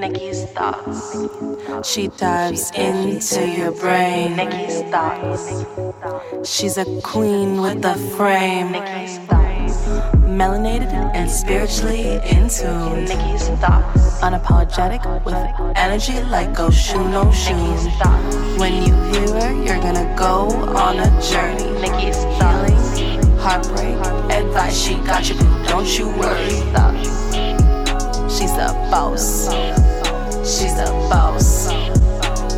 Nikki's thoughts. She dives into your brain. Nikki's thoughts. She's a queen with a frame. Nikki's. Melanated and spiritually in tune. Nikki's thoughts. Unapologetic with energy like Oshun Oshun. When you hear her, you're gonna go on a journey. Nikki's healing, heartbreak, advice. She got you, don't you worry. She's a boss. She's a boss.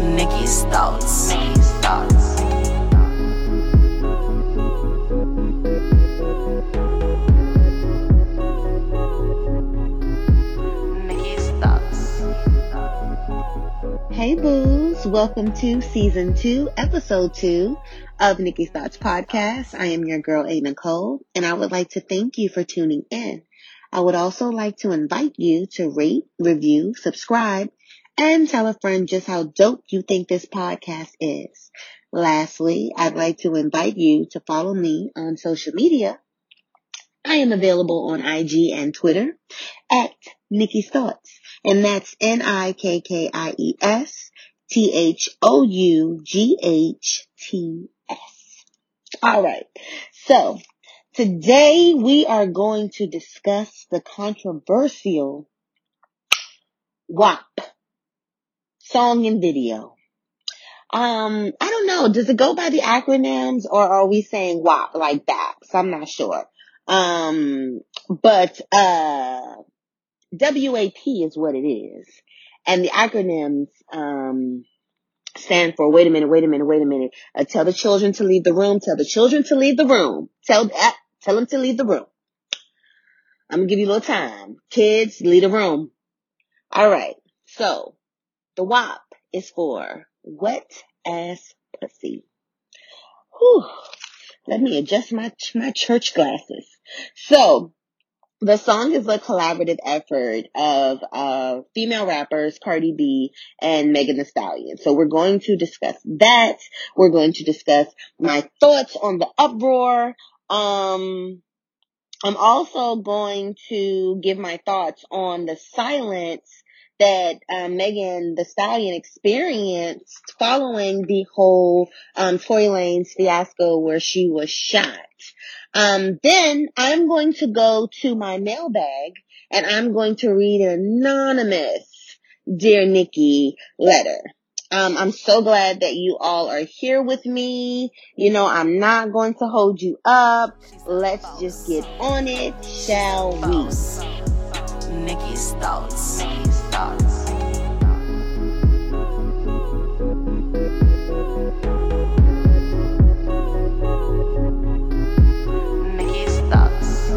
Nikki's thoughts. Nikki's thoughts. Boos, welcome to season two, episode two of Nikki's Thoughts podcast. I am your girl A Nicole, and I would like to thank you for tuning in. I would also like to invite you to rate, review, subscribe, and tell a friend just how dope you think this podcast is. Lastly, I'd like to invite you to follow me on social media. I am available on IG and Twitter at Nikki's Thoughts, and that's N-I-K-K-I-E-S T-H-O-U-G-H-T-S. All right. So today we are going to discuss the controversial WAP song and video. Um, I don't know. Does it go by the acronyms or are we saying WAP like that? So I'm not sure. Um, but, uh, WAP is what it is. And the acronyms, um, stand for wait a minute, wait a minute, wait a minute. Uh, tell the children to leave the room. Tell the children to leave the room. Tell uh, tell them to leave the room. I'm gonna give you a little time. Kids, leave the room. All right. So the WAP is for wet ass pussy. Whew. Let me adjust my my church glasses. So the song is a collaborative effort of uh, female rappers Cardi B and Megan Thee Stallion. So we're going to discuss that. We're going to discuss my thoughts on the uproar. Um, I'm also going to give my thoughts on the silence that um, Megan Thee Stallion experienced following the whole um, Tory fiasco where she was shot. Um, then I'm going to go to my mailbag and I'm going to read an anonymous Dear Nikki letter. Um, I'm so glad that you all are here with me. You know, I'm not going to hold you up. Let's just get on it, shall we? Nikki's thoughts. Thoughts. Nikki's thoughts.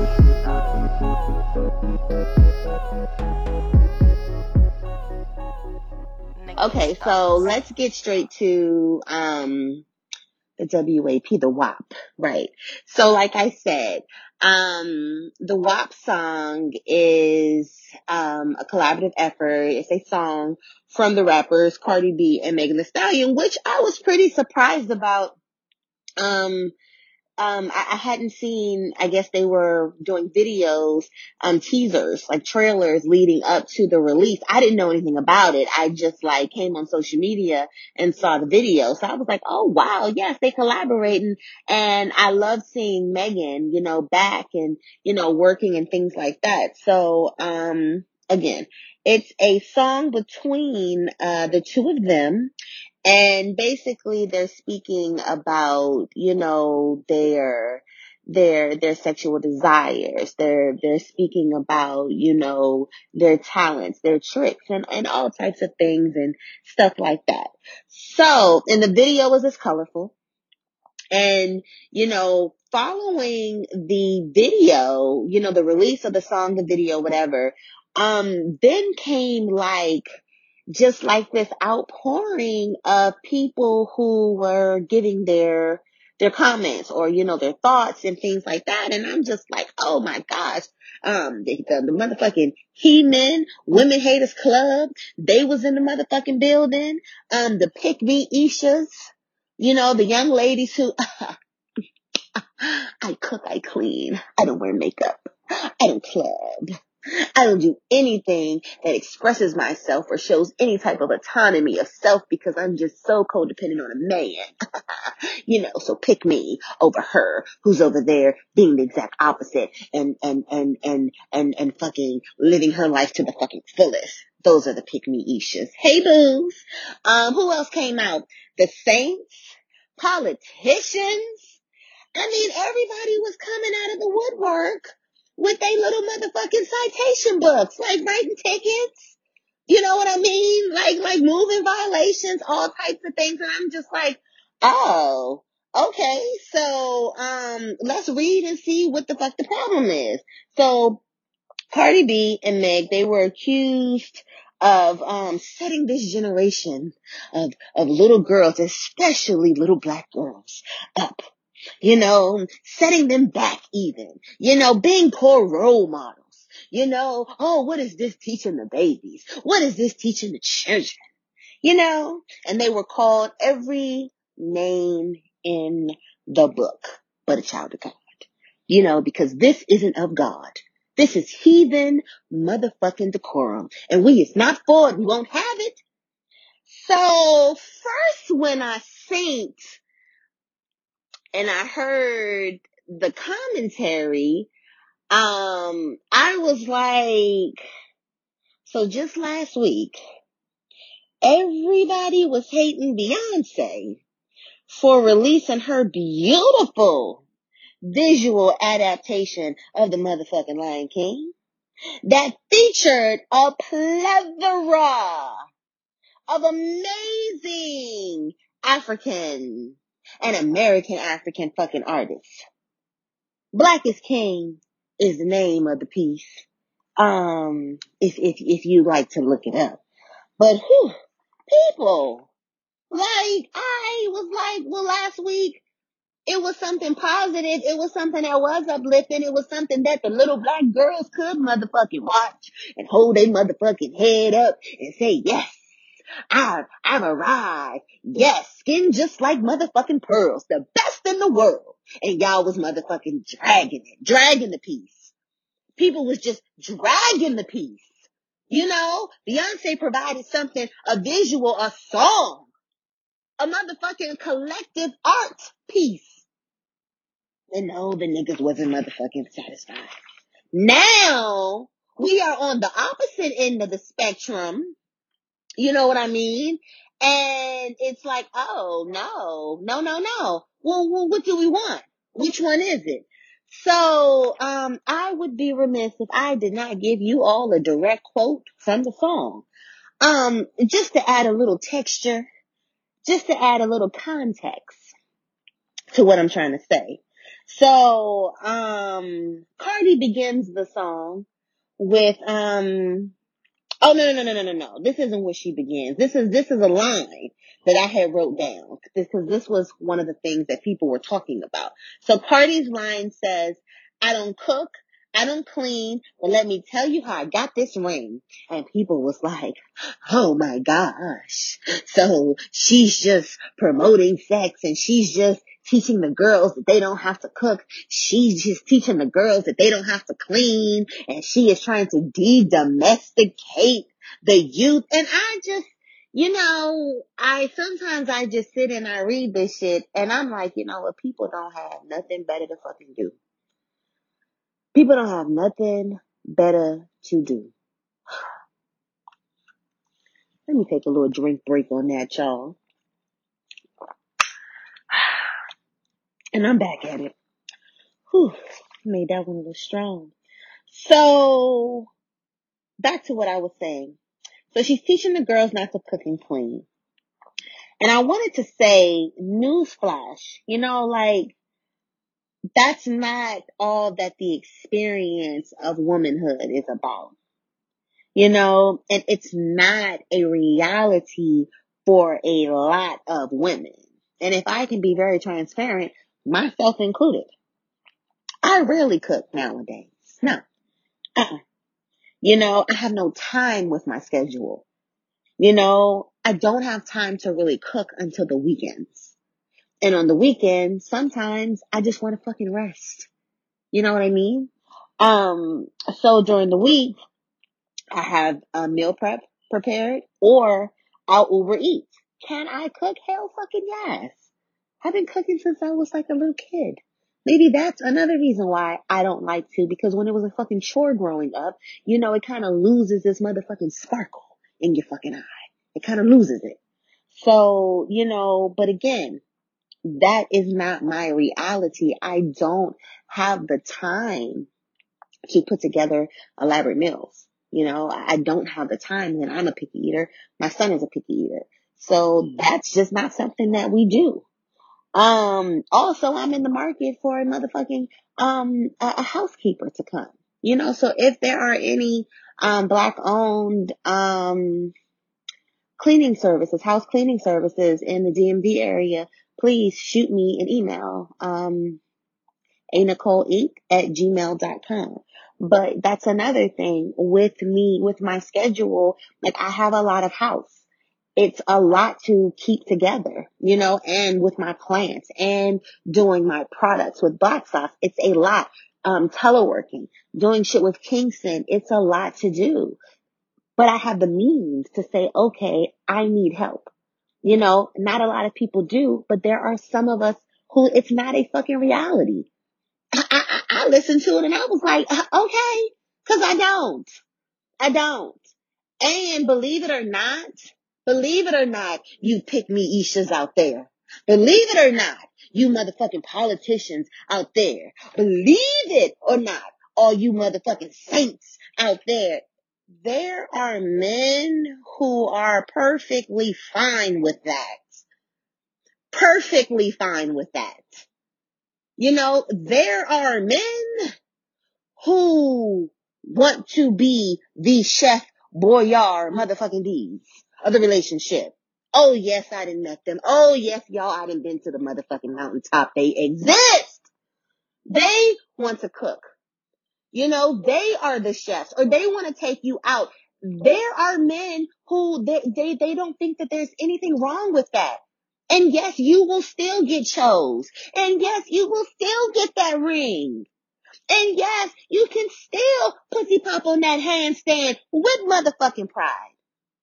Okay, so let's get straight to um the WAP, the WAP, right? So like I said, um the WAP song is um a collaborative effort. It's a song from the rappers Cardi B and Megan Thee Stallion, which I was pretty surprised about. Um um, I, I hadn't seen, I guess they were doing videos, um, teasers, like trailers leading up to the release. I didn't know anything about it. I just like came on social media and saw the video. So I was like, oh wow, yes, they collaborating. And I love seeing Megan, you know, back and, you know, working and things like that. So, um, again, it's a song between, uh, the two of them. And basically they're speaking about, you know, their, their, their sexual desires. They're, they're speaking about, you know, their talents, their tricks and, and all types of things and stuff like that. So, and the video was as colorful. And, you know, following the video, you know, the release of the song, the video, whatever, um, then came like, just like this outpouring of people who were giving their their comments or you know their thoughts and things like that. And i'm just like oh my gosh. Um the, the, the motherfucking he men women haters club they was in the motherfucking building. Um the pick me ishas you know the young ladies who I cook, I clean, I don't wear makeup, I don't club. I don't do anything that expresses myself or shows any type of autonomy of self because I'm just so codependent on a man. you know, so pick me over her who's over there being the exact opposite and, and, and, and, and, and fucking living her life to the fucking fullest. Those are the pick me Ishas. Hey boos. Um, who else came out? The Saints, politicians. I mean, everybody was coming out of the woodwork with their little motherfucking citation books, like writing tickets. You know what I mean? Like, like moving violations, all types of things. And I'm just like, oh, okay. So, um, let's read and see what the fuck the problem is. So, Cardi B and Meg, they were accused of um, setting this generation of of little girls, especially little black girls, up you know, setting them back even, you know, being poor role models, you know, oh, what is this teaching the babies? What is this teaching the children? You know, and they were called every name in the book, but a child of God, you know, because this isn't of God. This is heathen motherfucking decorum. And we is not for it. We won't have it. So first when I synced and I heard the commentary, um, I was like, so just last week, everybody was hating Beyonce for releasing her beautiful visual adaptation of the motherfucking Lion King that featured a plethora of amazing African and American African fucking artist. Black is King is the name of the piece. Um, if, if, if you like to look it up. But whew, people, like, I was like, well, last week, it was something positive. It was something that was uplifting. It was something that the little black girls could motherfucking watch and hold their motherfucking head up and say, yes, I've, I've arrived. Yes, skin just like motherfucking pearls. The best in the world. And y'all was motherfucking dragging it, dragging the piece. People was just dragging the piece. You know, Beyonce provided something, a visual, a song, a motherfucking collective art piece. And no, the niggas wasn't motherfucking satisfied. Now, we are on the opposite end of the spectrum you know what I mean? And it's like, oh, no, no, no, no. Well, well, what do we want? Which one is it? So, um, I would be remiss if I did not give you all a direct quote from the song. Um, just to add a little texture, just to add a little context to what I'm trying to say. So, um, Cardi begins the song with, um, Oh no no no no no no! This isn't where she begins. This is this is a line that I had wrote down because this was one of the things that people were talking about. So Cardi's line says, "I don't cook, I don't clean, but let me tell you how I got this ring." And people was like, "Oh my gosh!" So she's just promoting sex and she's just teaching the girls that they don't have to cook. She's just teaching the girls that they don't have to clean and she is trying to de-domesticate the youth. And I just, you know, I sometimes I just sit and I read this shit and I'm like, you know what? People don't have nothing better to fucking do. People don't have nothing better to do. Let me take a little drink break on that, y'all. And I'm back at it. Whew, made that one a little strong. So, back to what I was saying. So she's teaching the girls not to cook and clean. And I wanted to say, newsflash, you know, like, that's not all that the experience of womanhood is about. You know, and it's not a reality for a lot of women. And if I can be very transparent, myself included. I rarely cook nowadays. No. Uh-uh. You know, I have no time with my schedule. You know, I don't have time to really cook until the weekends. And on the weekend, sometimes I just want to fucking rest. You know what I mean? Um, so during the week, I have a meal prep prepared or I'll Uber eat. Can I cook? Hell fucking yes. I've been cooking since I was like a little kid. Maybe that's another reason why I don't like to because when it was a fucking chore growing up, you know, it kind of loses this motherfucking sparkle in your fucking eye. It kind of loses it. So, you know, but again, that is not my reality. I don't have the time to put together elaborate meals. You know, I don't have the time and I'm a picky eater. My son is a picky eater. So mm-hmm. that's just not something that we do. Um, also I'm in the market for a motherfucking, um, a, a housekeeper to come. You know, so if there are any, um, black owned, um, cleaning services, house cleaning services in the DMV area, please shoot me an email. Um, a Nicole Inc. at gmail.com. But that's another thing with me, with my schedule. Like I have a lot of house. It's a lot to keep together, you know, and with my clients and doing my products with Black Sauce, it's a lot. Um, teleworking, doing shit with Kingston, it's a lot to do. But I have the means to say, okay, I need help. You know, not a lot of people do, but there are some of us who it's not a fucking reality. I, I, I listened to it and I was like, uh, okay, cause I don't. I don't. And believe it or not, believe it or not, you pick me Ishas out there. Believe it or not, you motherfucking politicians out there. Believe it or not, all you motherfucking saints out there. There are men who are perfectly fine with that. Perfectly fine with that. You know, there are men who want to be the chef boyar motherfucking D's of the relationship. Oh yes, I didn't met them. Oh yes, y'all, I didn't been to the motherfucking mountaintop. They exist. They want to cook. You know, they are the chefs or they want to take you out. There are men who they, they, they don't think that there's anything wrong with that. And yes, you will still get chose. And yes, you will still get that ring. And yes, you can still pussy pop on that handstand with motherfucking pride.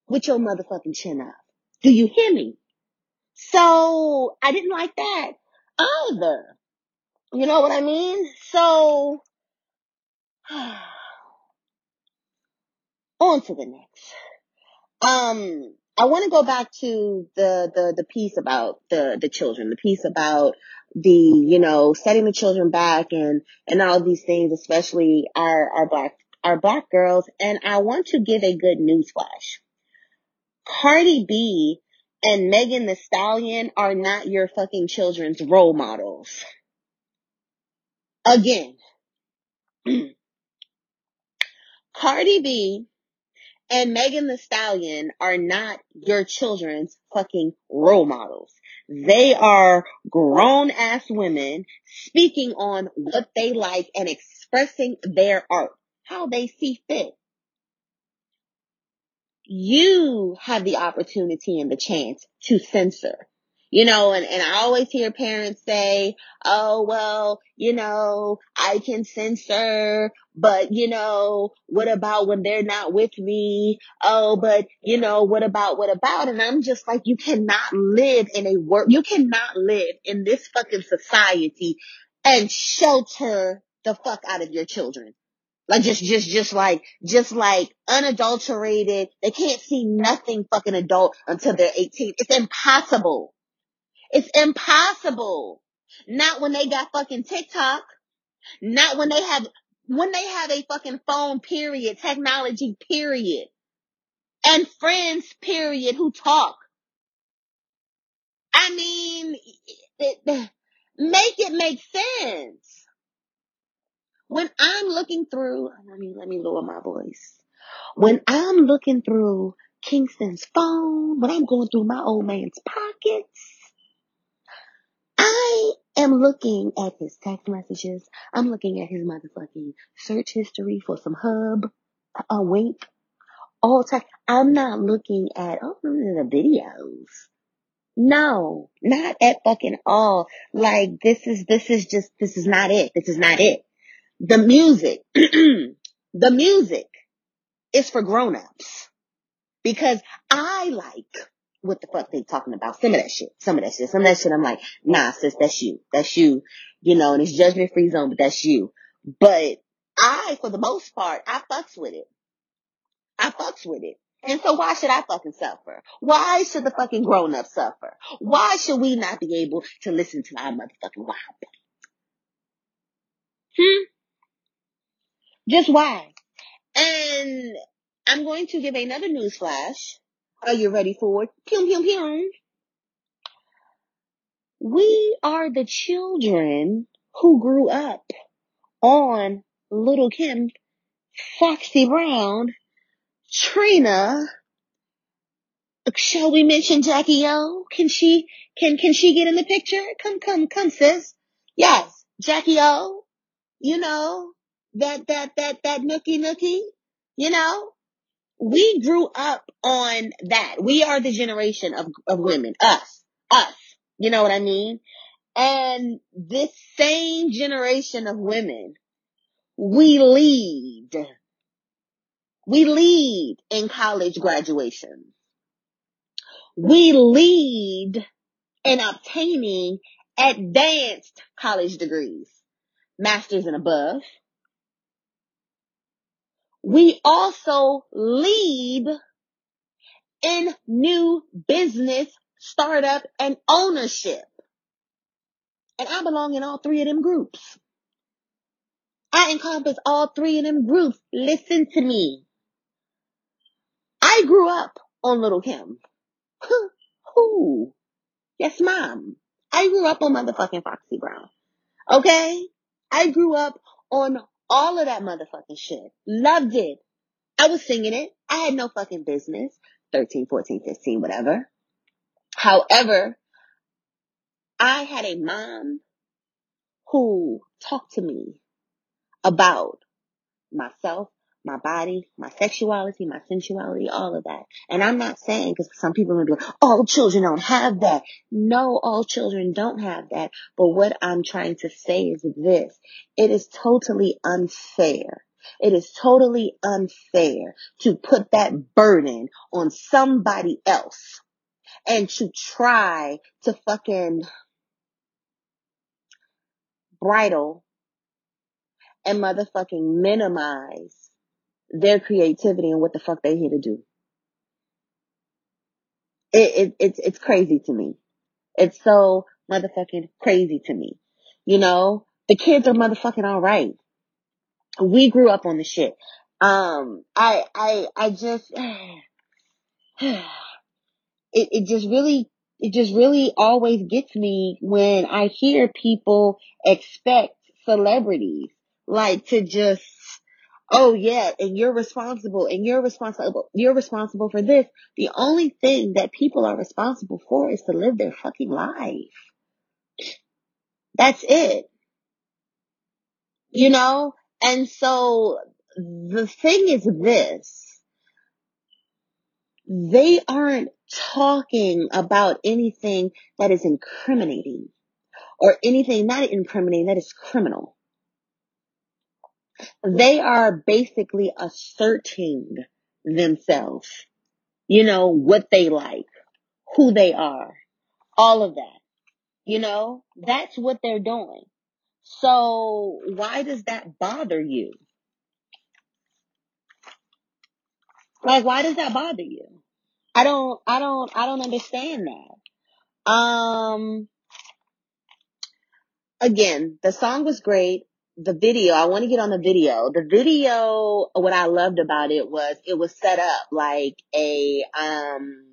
With your motherfucking chin up. Do you hear me? So I didn't like that either. You know what I mean? So on to the next. Um, I want to go back to the, the, the piece about the, the children, the piece about the, you know, setting the children back and, and all these things, especially our, our black, our black girls. And I want to give a good news flash. Cardi B and Megan Thee Stallion are not your fucking children's role models. Again. Cardi B and Megan Thee Stallion are not your children's fucking role models. They are grown ass women speaking on what they like and expressing their art, how they see fit you have the opportunity and the chance to censor. You know, and, and I always hear parents say, oh, well, you know, I can censor, but you know, what about when they're not with me? Oh, but you know, what about, what about? And I'm just like, you cannot live in a work, you cannot live in this fucking society and shelter the fuck out of your children. Like just, just, just like, just like unadulterated. They can't see nothing fucking adult until they're 18. It's impossible. It's impossible. Not when they got fucking TikTok. Not when they have, when they have a fucking phone period, technology period. And friends period who talk. I mean, it, it, make it make sense when I'm looking through, let me, let me lower my voice. When I'm looking through Kingston's phone, when I'm going through my old man's pockets, I am looking at his text messages. I'm looking at his motherfucking search history for some hub, a wink, all text. I'm not looking at, oh, the videos. No, not at fucking all. Like this is, this is just, this is not it. This is not it. The music, the music is for grown-ups because I like what the fuck they talking about. Some of that shit, some of that shit, some of that shit. I'm like, nah, sis, that's you, that's you, you know, and it's judgment free zone, but that's you. But I, for the most part, I fucks with it. I fucks with it. And so why should I fucking suffer? Why should the fucking grown up suffer? Why should we not be able to listen to our motherfucking wild Hmm? Just why? And I'm going to give another news flash. Are you ready for it? Pew, pew, pew. We are the children who grew up on Lil Kim, Foxy Brown, Trina. Shall we mention Jackie O? Can she, can, can she get in the picture? Come, come, come, sis. Yes, Jackie O. You know, that, that, that, that nookie nookie. You know, we grew up on that. We are the generation of, of women. Us. Us. You know what I mean? And this same generation of women, we lead. We lead in college graduation. We lead in obtaining advanced college degrees, masters and above. We also lead in new business startup and ownership. And I belong in all three of them groups. I encompass all three of them groups. Listen to me. I grew up on Lil Kim. Who? Yes, mom. I grew up on motherfucking Foxy Brown. Okay? I grew up on all of that motherfucking shit. Loved it. I was singing it. I had no fucking business. 13, 14, 15, whatever. However, I had a mom who talked to me about myself, my body, my sexuality, my sensuality, all of that. And I'm not saying because some people are be like, all children don't have that. No, all children don't have that. But what I'm trying to say is this. It is totally unfair. It is totally unfair to put that burden on somebody else and to try to fucking bridle and motherfucking minimize their creativity and what the fuck they here to do. It, it, it's, it's crazy to me. It's so motherfucking crazy to me. You know, the kids are motherfucking alright. We grew up on the shit. Um, I, I, I just, it, it just really, it just really always gets me when I hear people expect celebrities like to just oh yeah, and you're responsible and you're responsible, you're responsible for this. The only thing that people are responsible for is to live their fucking life. That's it. You know? And so the thing is this. They aren't talking about anything that is incriminating or anything not incriminating that is criminal. They are basically asserting themselves. You know, what they like, who they are, all of that. You know, that's what they're doing. So why does that bother you? Like, why does that bother you? I don't, I don't, I don't understand that. Um, again, the song was great the video, I want to get on the video. The video, what I loved about it was it was set up like a, um,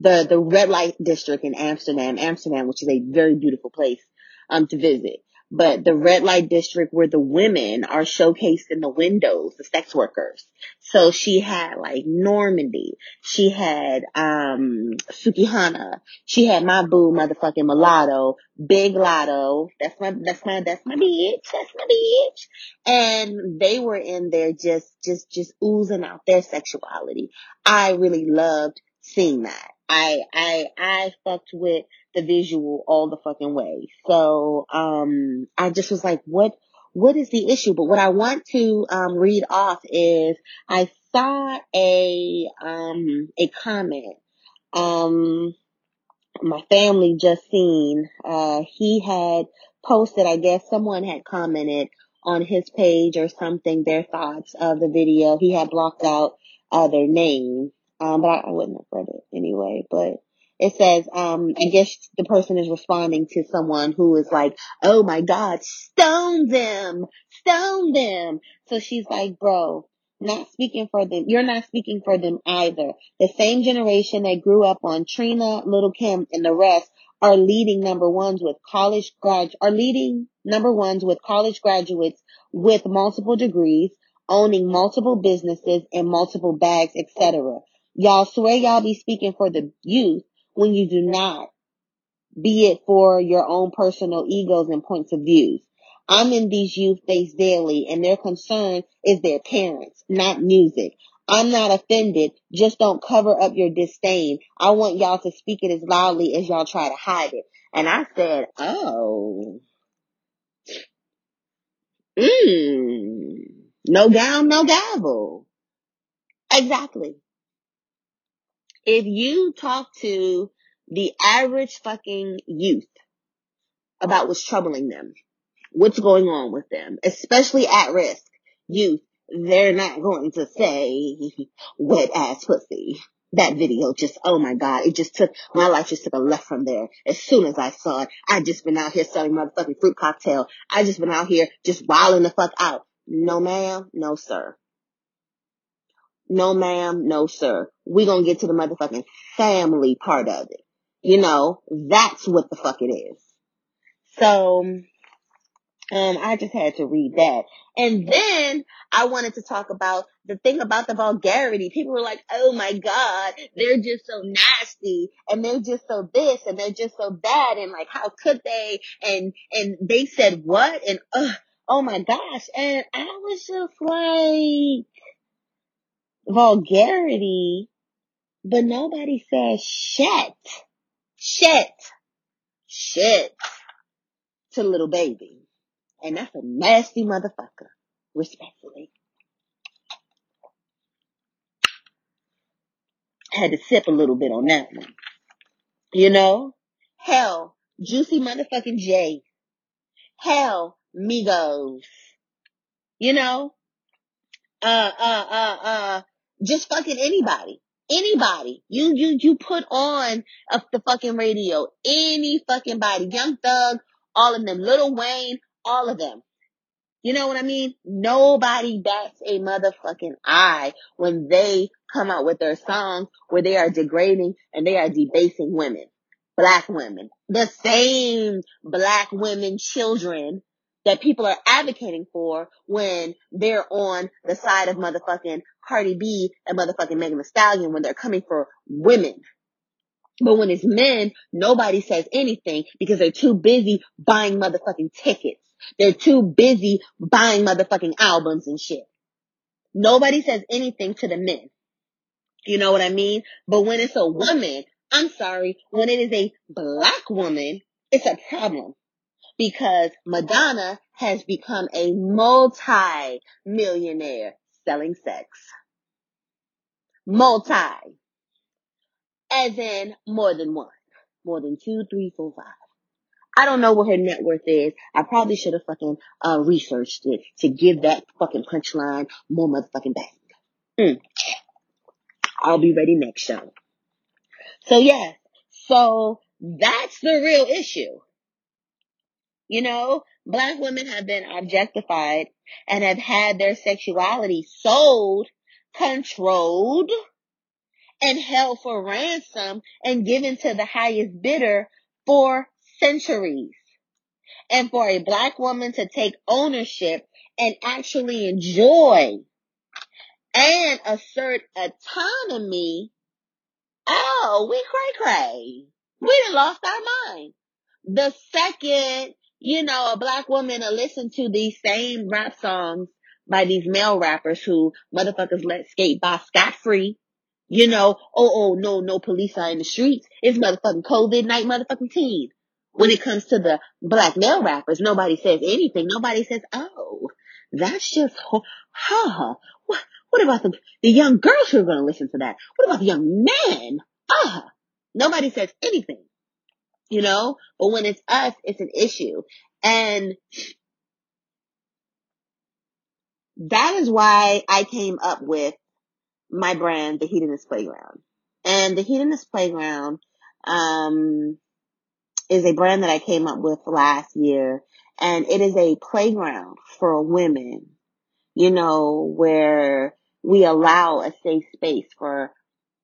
the, the red light district in Amsterdam, Amsterdam, which is a very beautiful place, um, to visit but the red light district where the women are showcased in the windows, the sex workers. So she had like Normani. She had, um, Sukihana. She had my boo motherfucking mulatto, Big Latto. That's my, that's my, that's my bitch. That's my bitch. And they were in there just, just, just oozing out their sexuality. I really loved seeing that. I I I fucked with the visual all the fucking way. So um I just was like, what what is the issue? But what I want to um read off is I saw a um a comment. Um my family just seen uh he had posted, I guess someone had commented on his page or something their thoughts of the video. He had blocked out uh their name. Um, but I, I wouldn't have read it anyway, but it says, um, I guess the person is responding to someone who is like, oh my God, stone them, stone them. So she's like, bro, not speaking for them. You're not speaking for them either. The same generation that grew up on Trina, Lil Kim, and the rest are leading number ones with college grad, are leading number ones with college graduates with multiple degrees, owning multiple businesses and multiple bags, etc. Y'all swear y'all be speaking for the youth when you do not, be it for your own personal egos and points of views. I'm in these youth face daily and their concern is their parents, not music. I'm not offended. Just don't cover up your disdain. I want y'all to speak it as loudly as y'all try to hide it. And I said, oh, mmm, no gown, no gavel. Exactly. If you talk to the average fucking youth about what's troubling them, what's going on with them, especially at risk youth, they're not going to say wet ass pussy. That video just, oh my God, it just took, my life just took a left from there. As soon as I saw it, I just been out here selling motherfucking fruit cocktail. I just been out here just wilding the fuck out. No ma'am, no sir. No ma'am, no sir. We gonna get to the motherfucking family part of it. You know, that's what the fuck it is. So, um, I just had to read that. And then I wanted to talk about the thing about the vulgarity. People were like, oh my God, they're just so nasty and they're just so this and they're just so bad and like, how could they? And, and they said what? And, uh, oh my gosh. And I was just like, vulgarity, but nobody says shit, shit, shit to Lil Baby. And that's a nasty motherfucker, respectfully. Had to sip a little bit on that one. You know? Hell, Juicy motherfucking J. Hell, Migos. You know? Uh, uh, uh, uh, just fucking anybody. Anybody. You, you, you put on a, the fucking radio. Any fucking body. Young Thug, all of them. Lil Wayne, all of them. You know what I mean? Nobody bats a motherfucking eye when they come out with their songs where they are degrading and they are debasing women. Black women. The same black women children that people are advocating for when they're on the side of motherfucking Cardi B and motherfucking Megan Thee Stallion when they're coming for women. But when it's men, nobody says anything because they're too busy buying motherfucking tickets. They're too busy buying motherfucking albums and shit. Nobody says anything to the men. You know what I mean? But when it's a woman, I'm sorry, when it is a black woman, it's a problem because Madonna has become a multi-millionaire selling sex. Multi. As in more than one. More than two, three, four, five. I don't know what her net worth is. I probably should have fucking uh, researched it to give that fucking punchline more motherfucking bang. Mm. I'll be ready next show. So yeah, so that's the real issue. You know, black women have been objectified and have had their sexuality sold, controlled, and held for ransom and given to the highest bidder for centuries. And for a black woman to take ownership and actually enjoy and assert autonomy, oh, we cray cray. We done lost our mind. The second you know, a black woman to listen to these same rap songs by these male rappers who motherfuckers let skate by scot free. You know, oh, oh, no, no police are in the streets. It's motherfucking COVID night motherfucking teen. When it comes to the black male rappers, nobody says anything. Nobody says, oh, that's just, huh, what, what about the, the young girls who are going to listen to that? What about the young men? Ah, nobody says anything, you know, but when it's us, it's an issue. And that is why I came up with my brand, The Hedonist Playground. And The Hedonist Playground, um, is a brand that I came up with last year and it is a playground for women, you know, where we allow a safe space for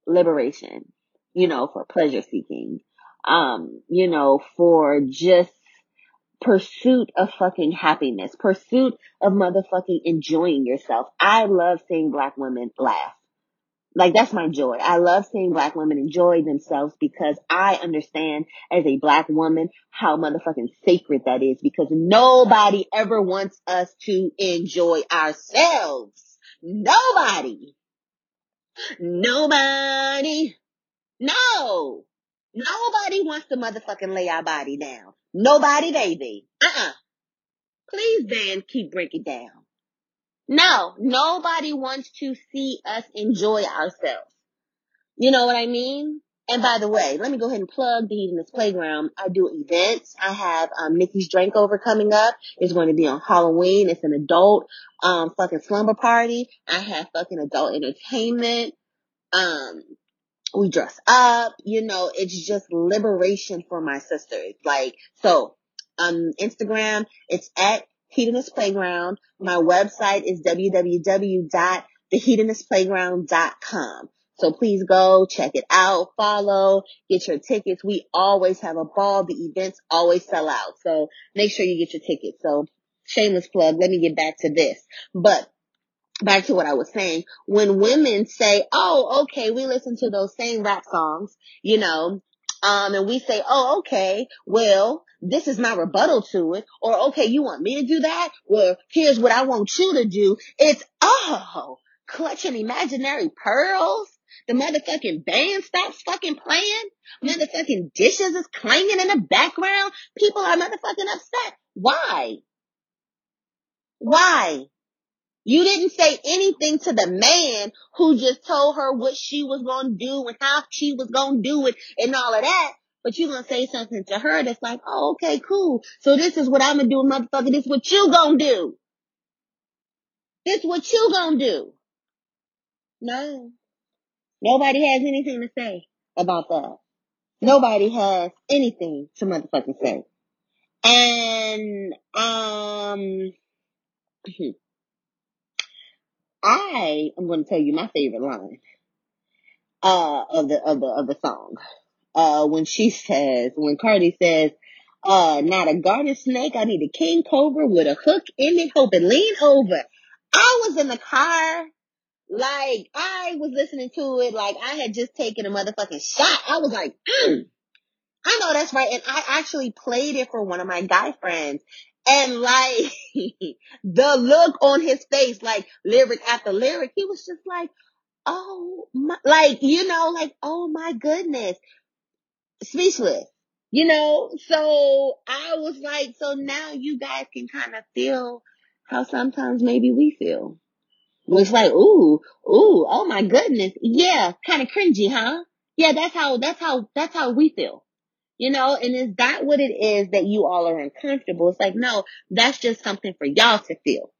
liberation, you know, for pleasure seeking, um, you know, for just pursuit of fucking happiness, pursuit of motherfucking enjoying yourself. I love seeing black women laugh. Like that's my joy. I love seeing black women enjoy themselves because I understand as a black woman how motherfucking sacred that is because nobody ever wants us to enjoy ourselves. Nobody. Nobody. No. Nobody wants to motherfucking lay our body down. Nobody, baby. Uh-uh. Please, Dan, keep breaking down. No, nobody wants to see us enjoy ourselves. You know what I mean? And by the way, let me go ahead and plug the Hedonist Playground. I do events. I have um, Drink Over coming up. It's going to be on Halloween. It's an adult um, fucking slumber party. I have fucking adult entertainment. Um, we dress up. You know, it's just liberation for my sisters. Like so, on Instagram, it's at Hedonist Playground. My website is www.thehedonistplayground.com. So please go check it out, follow, get your tickets. We always have a ball. The events always sell out. So make sure you get your tickets. So shameless plug. Let me get back to this. But back to what I was saying, when women say, oh, okay, we listen to those same rap songs, you know, um, and we say, oh, okay, well, this is my rebuttal to it. Or, okay, you want me to do that? Well, here's what I want you to do. It's, oh, clutching imaginary pearls. The motherfucking band stops fucking playing. Motherfucking dishes is clanging in the background. People are motherfucking upset. Why? Why? You didn't say anything to the man who just told her what she was going to do and how she was going to do it and all of that. But you going to say something to her that's like, oh, okay, cool. So this is what I'm going to do, motherfucker. This is what you going to do. This is what you going to do. No. Nobody has anything to say about that. Nobody has anything to motherfucking say. And, um, I am going to tell you my favorite line uh, of the of the of the song. Uh, when she says, when Cardi says, uh, not a garden snake, I need a king cobra with a hook in it, hoping lean over. I was in the car, like I was listening to it, like I had just taken a motherfucking shot. I was like, mm, I know that's right, and I actually played it for one of my guy friends, and like the look on his face, like lyric after lyric, he was just like, oh my, like, you know, like, oh my goodness, speechless, you know? So I was like, so now you guys can kind of feel how sometimes maybe we feel. It's like, ooh, ooh, oh my goodness. Yeah, kind of cringy, huh? Yeah, that's how, that's how, that's how we feel. You know, and is that what it is that you all are uncomfortable? It's like, no, that's just something for y'all to feel.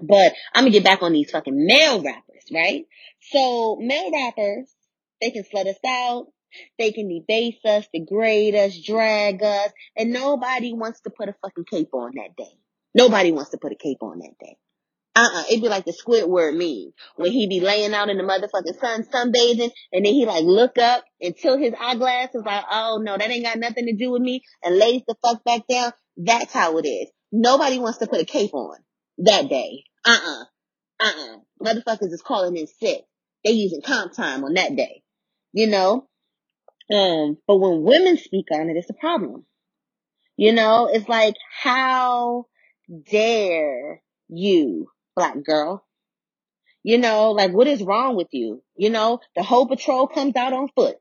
But I'm gonna get back on these fucking male rappers, right? So male rappers, they can slut us out. They can debase us, degrade us, drag us, and nobody wants to put a fucking cape on that day. Nobody wants to put a cape on that day. Uh-uh. It'd be like the Squidward meme when he be laying out in the motherfucking sun sunbathing and then he like look up and tilt his eyeglasses like, oh no, that ain't got nothing to do with me and lays the fuck back down. That's how it is. Nobody wants to put a cape on that day. Uh-uh. Uh-uh. Motherfuckers is calling in sick. They using comp time on that day. You know? Um, but when women speak on it, it's a problem. You know, it's like, how dare you, black girl? You know, like what is wrong with you? You know, the whole patrol comes out on foot.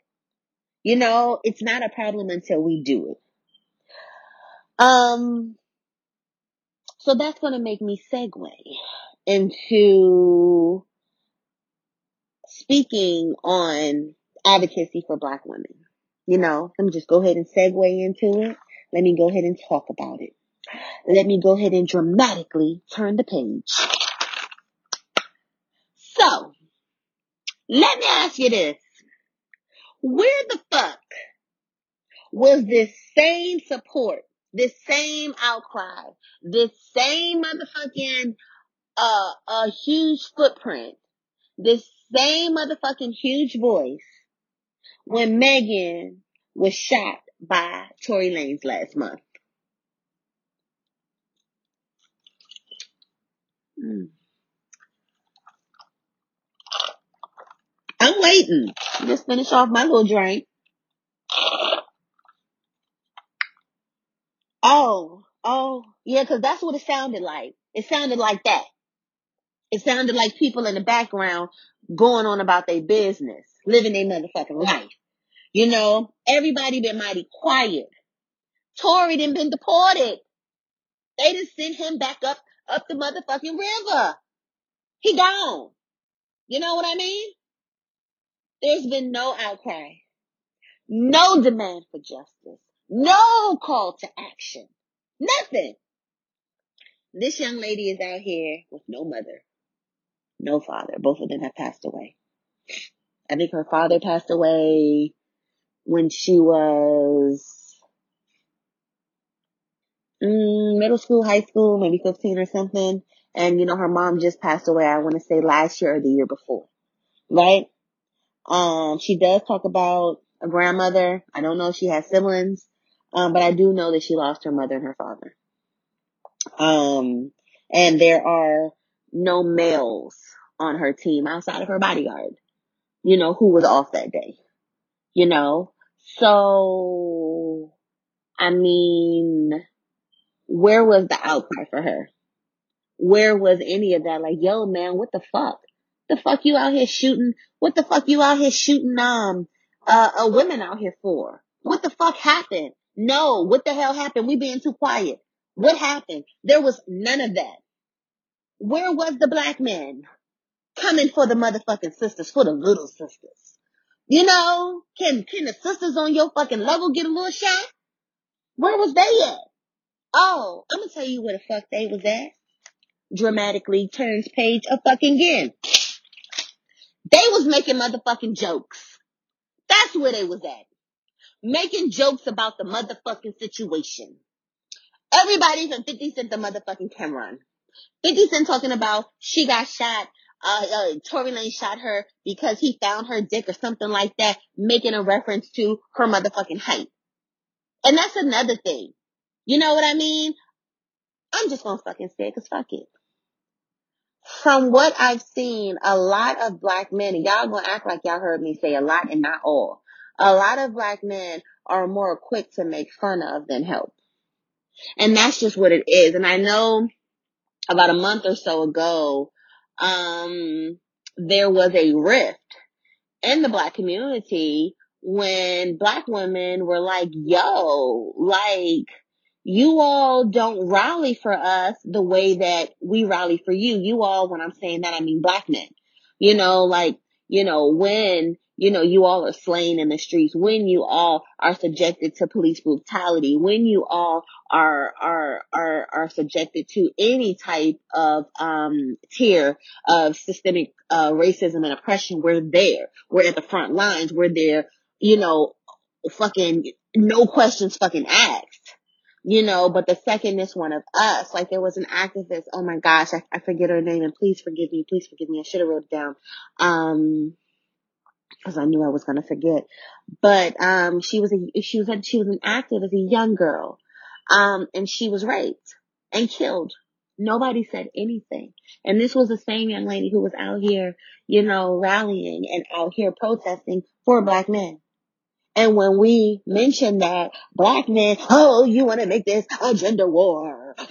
You know, it's not a problem until we do it. Um, so that's going to make me segue into speaking on advocacy for black women. You know, let me just go ahead and segue into it. Let me go ahead and talk about it. Let me go ahead and dramatically turn the page. So, let me ask you this. Where the fuck was this same support, this same outcry, this same motherfucking, uh, a huge footprint, this same motherfucking huge voice when Megan was shot by Tory Lanez last month? Mm. I'm waiting. Just finish off my little drink. Oh, oh, yeah, cause that's what it sounded like. It sounded like that. It sounded like people in the background going on about their business, living their motherfucking life. You know, everybody been mighty quiet. Tory done been deported. They just sent him back up, up the motherfucking river. He gone. You know what I mean? There's been no outcry, no demand for justice, no call to action, nothing. This young lady is out here with no mother, no father. Both of them have passed away. I think her father passed away when she was mm, middle school, high school, maybe 15 or something. And you know, her mom just passed away, I want to say last year or the year before. Right? Um, she does talk about a grandmother. I don't know if she has siblings. Um, but I do know that she lost her mother and her father. Um, and there are no males on her team outside of her bodyguard, you know, who was off that day, you know? So, I mean, where was the outcry for her? Where was any of that? Like, yo, man, what the fuck? The fuck you out here shooting? What the fuck you out here shooting, um, uh, uh, women out here for? What the fuck happened? No, what the hell happened? We being too quiet. What happened? There was none of that. Where was the black men coming for the motherfucking sisters, for the little sisters? You know, can, can the sisters on your fucking level get a little shot? Where was they at? Oh, I'm gonna tell you where the fuck they was at. Dramatically turns page a fucking again. They was making motherfucking jokes. That's where they was at. Making jokes about the motherfucking situation. Everybody from 50 Cent the motherfucking Cam'ron. 50 Cent talking about she got shot, uh, uh, Tory Lane shot her because he found her dick or something like that, making a reference to her motherfucking height. And that's another thing. You know what I mean? I'm just gonna fucking say it cause fuck it. From what I've seen, a lot of black men, and y'all gonna act like y'all heard me say a lot and not all. A lot of black men are more quick to make fun of than help. And that's just what it is. And I know about a month or so ago, um, there was a rift in the black community when black women were like, yo, like, you all don't rally for us the way that we rally for you. You all, when I'm saying that, I mean black men. You know, like, you know, when you know, you all are slain in the streets, when you all are subjected to police brutality, when you all are, are, are, are subjected to any type of, um, tier of systemic, uh, racism and oppression, we're there. We're at the front lines. We're there, you know, fucking no questions fucking asked. You know, but the second is one of us, like there was an activist, oh my gosh, I, I forget her name and please forgive me, please forgive me, I should have wrote it down. Um, because I knew I was gonna forget. But um, she was a she was a, she was an active as a young girl, um, and she was raped and killed. Nobody said anything. And this was the same young lady who was out here, you know, rallying and out here protesting for black men. And when we mention that black men, oh, you want to make this a gender war?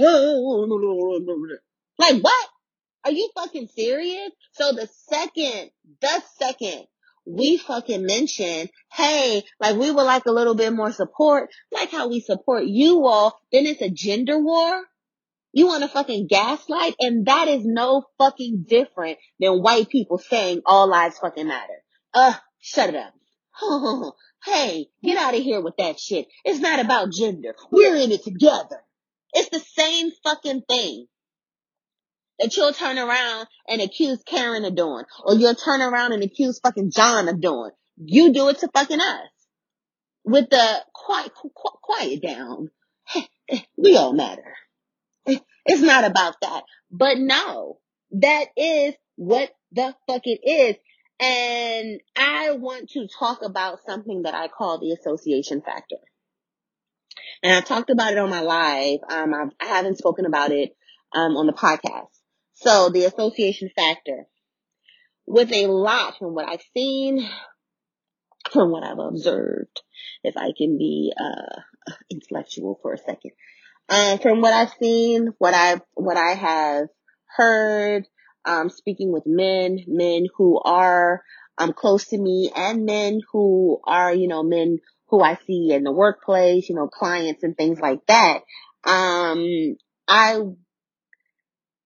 like what? Are you fucking serious? So the second, the second we fucking mention, hey, like we would like a little bit more support, like how we support you all, then it's a gender war. You want to fucking gaslight? And that is no fucking different than white people saying all lives fucking matter. Uh, shut it up. hey, get out of here with that shit. It's not about gender. We're in it together. It's the same fucking thing that you'll turn around and accuse Karen of doing, or you'll turn around and accuse fucking John of doing. You do it to fucking us. With the quiet, quiet down. we all matter. It's not about that. But no, that is what the fuck it is. And I want to talk about something that I call the association factor. And I've talked about it on my live. Um, I've, I have not spoken about it, um, on the podcast. So the association factor with a lot from what I've seen, from what I've observed, if I can be, uh, intellectual for a second. Um, from what I've seen, what I've, what I have heard, um, speaking with men, men who are, um, close to me and men who are, you know, men who I see in the workplace, you know, clients and things like that. Um, I,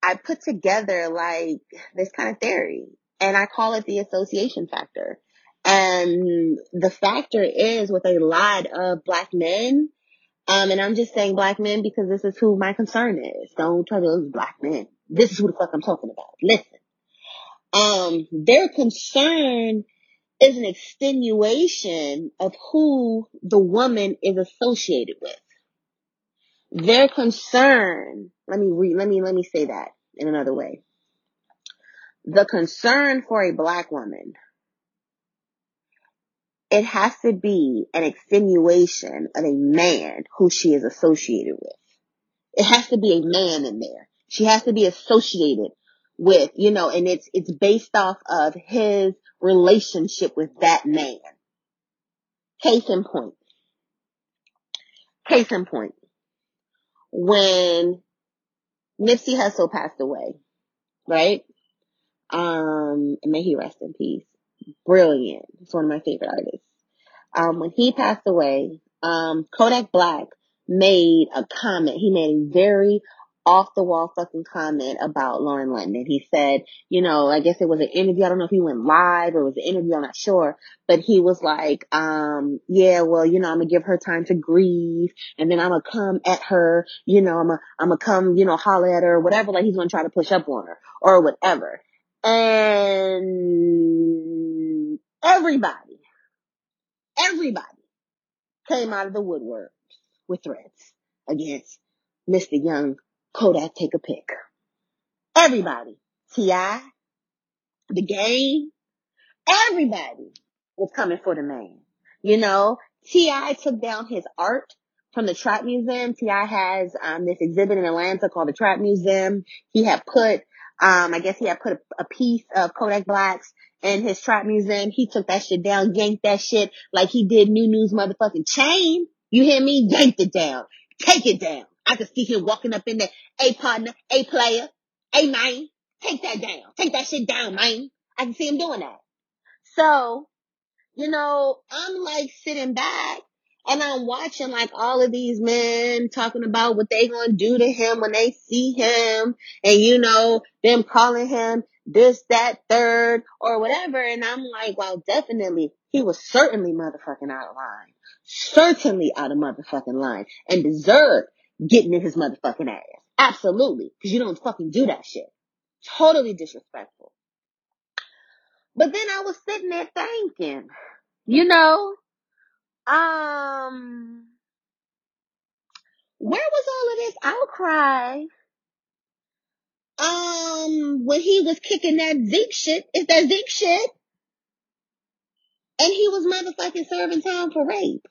I put together like this kind of theory and I call it the association factor. And the factor is with a lot of black men, um, and I'm just saying black men because this is who my concern is. Don't try to black men. This is who the fuck I'm talking about. Listen. Um, their concern is an extenuation of who the woman is associated with. Their concern, let me read, let me, let me say that in another way. The concern for a black woman it has to be an extenuation of a man who she is associated with. It has to be a man in there. She has to be associated with, you know, and it's, it's based off of his relationship with that man. Case in point. Case in point. When Nipsey Hussle passed away, right? Um, may he rest in peace brilliant. It's one of my favorite artists. Um, when he passed away, um, Kodak Black made a comment. He made a very off the wall fucking comment about Lauren London. He said, you know, I guess it was an interview. I don't know if he went live or it was an interview. I'm not sure, but he was like, um, yeah, well, you know, I'm gonna give her time to grieve and then I'm gonna come at her, you know, I'm gonna, I'm gonna come, you know, holler at her, or whatever. Like he's gonna try to push up on her or whatever. And everybody, everybody came out of the woodwork with threats against Mr. Young Kodak Take a Pic. Everybody, T.I., the game, everybody was coming for the man. You know, T.I. took down his art from the Trap Museum. T.I. has um, this exhibit in Atlanta called the Trap Museum. He had put um, I guess he had put a, a piece of Kodak Blacks in his trap museum. He took that shit down, yanked that shit like he did New News motherfucking chain. You hear me? Yanked it down. Take it down. I could see him walking up in there. A partner, a player, a man. Take that down. Take that shit down, man. I can see him doing that. So, you know, I'm like sitting back and I'm watching like all of these men talking about what they gonna do to him when they see him and you know, them calling him this, that, third, or whatever. And I'm like, well, definitely, he was certainly motherfucking out of line. Certainly out of motherfucking line and deserved getting in his motherfucking ass. Absolutely. Cause you don't fucking do that shit. Totally disrespectful. But then I was sitting there thinking, you know, um, where was all of this outcry? Um, when he was kicking that Zeke shit, is that Zeke shit? And he was motherfucking serving time for rape.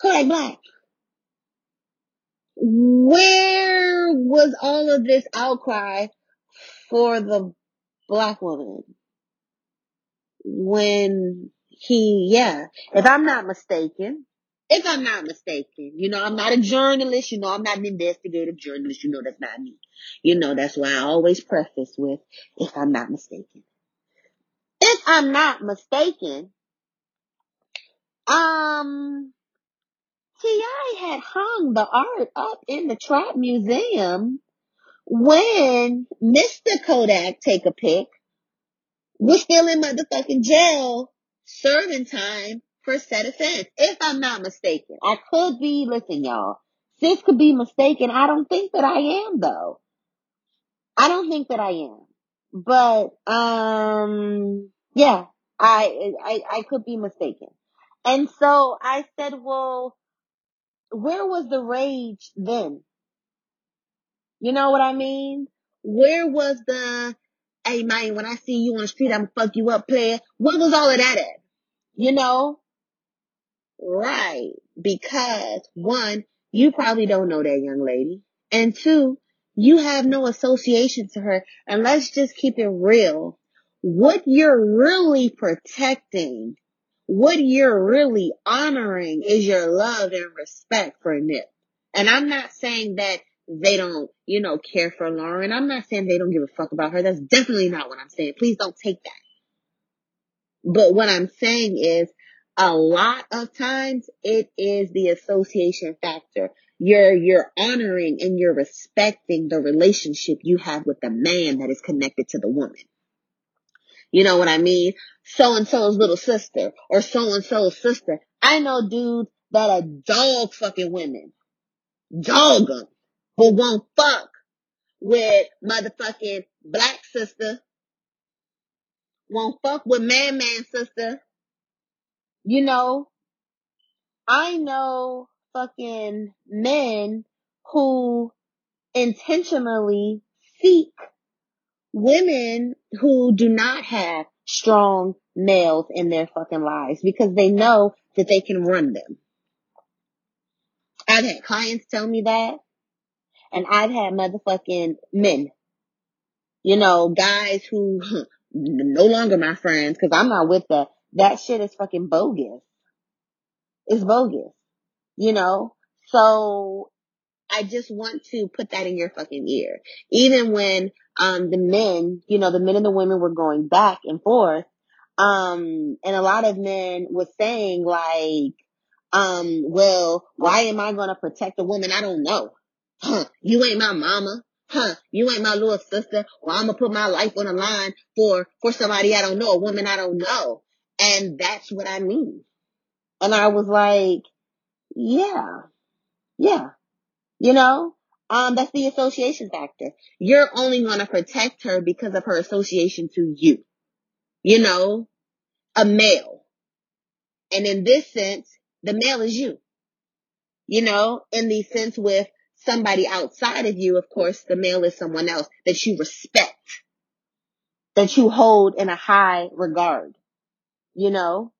Kodak Black. Where was all of this outcry for the black woman? When he, yeah, if I'm not mistaken, If I'm not mistaken, you know, I'm not a journalist, you know, I'm not an investigative journalist, you know, that's not me. You know, that's why I always preface with, if I'm not mistaken. If I'm not mistaken, um, T.I. had hung the art up in the Trap Museum when Mr. Kodak Take a Pic was still in motherfucking jail serving time for said offense. If I'm not mistaken. I could be, listen y'all, sis could be mistaken. I don't think that I am though. I don't think that I am. But, um, yeah, I, I, I could be mistaken. And so I said, well, where was the rage then? You know what I mean? Where was the, hey man, when I see you on the street, I'm fuck you up, player. What was all of that at? You know? Right. Because one, you probably don't know that young lady. And two, you have no association to her. And let's just keep it real. What you're really protecting, what you're really honoring is your love and respect for Nip. And I'm not saying that they don't, you know, care for Lauren. I'm not saying they don't give a fuck about her. That's definitely not what I'm saying. Please don't take that. But what I'm saying is a lot of times it is the association factor. You're, you're honoring and you're respecting the relationship you have with the man that is connected to the woman. You know what I mean? So and so's little sister or so and so's sister. I know dudes that are dog fucking women. Dog them. But won't fuck with motherfucking black sister. Won't fuck with man man sister. You know, I know fucking men who intentionally seek women who do not have strong males in their fucking lives because they know that they can run them. I've had clients tell me that and I've had motherfucking men, you know, guys who no longer my friends because I'm not with that. That shit is fucking bogus. It's bogus, you know? So I just want to put that in your fucking ear. Even when, um, the men, you know, the men and the women were going back and forth, um, and a lot of men were saying like, um, well, why am I going to protect a woman I don't know? Huh, you ain't my mama. Huh, you ain't my little sister. Well, I'm gonna put my life on the line for, for somebody I don't know, a woman I don't know. And that's what I mean. And I was like, yeah, yeah, you know, um, that's the association factor. You're only going to protect her because of her association to you, you know, a male. And in this sense, the male is you, you know, in the sense with somebody outside of you, of course, the male is someone else that you respect, that you hold in a high regard, you know?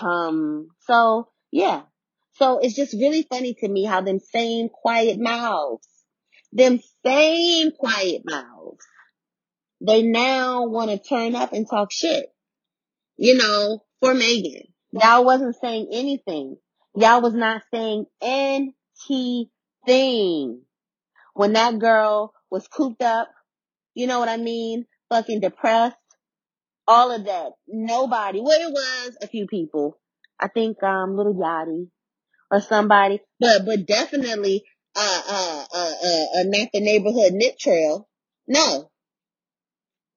Um, so yeah. So it's just really funny to me how them same quiet mouths, them same quiet mouths, they now want to turn up and talk shit, you know, for Megan. Y'all wasn't saying anything. Y'all was not saying anything when that girl was cooped up. You know what I mean? Fucking depressed. All of that. Nobody. Well, it was a few people. I think, um, Little Yachty or somebody, but, but definitely, uh, uh, uh, uh, not the neighborhood nip trail. No.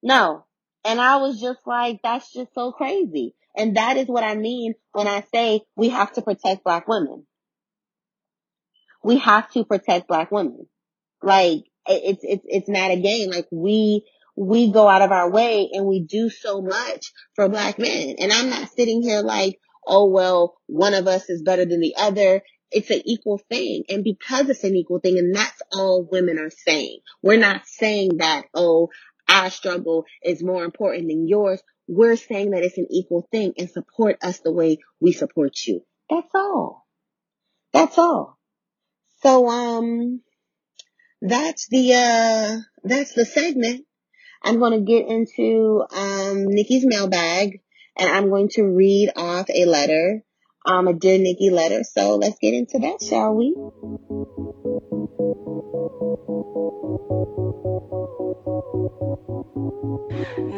No. And I was just like, that's just so crazy. And that is what I mean when I say we have to protect black women. We have to protect black women. Like, it's, it's, it's not a game. Like we, we go out of our way and we do so much for black men. And I'm not sitting here like, oh well, one of us is better than the other. It's an equal thing. And because it's an equal thing, and that's all women are saying. We're not saying that, oh, our struggle is more important than yours. We're saying that it's an equal thing and support us the way we support you. That's all. That's all. So, um, that's the, uh, that's the segment. I'm going to get into, um, Nikki's mailbag and I'm going to read off a letter, um, a Dear Nikki letter. So let's get into that, shall we?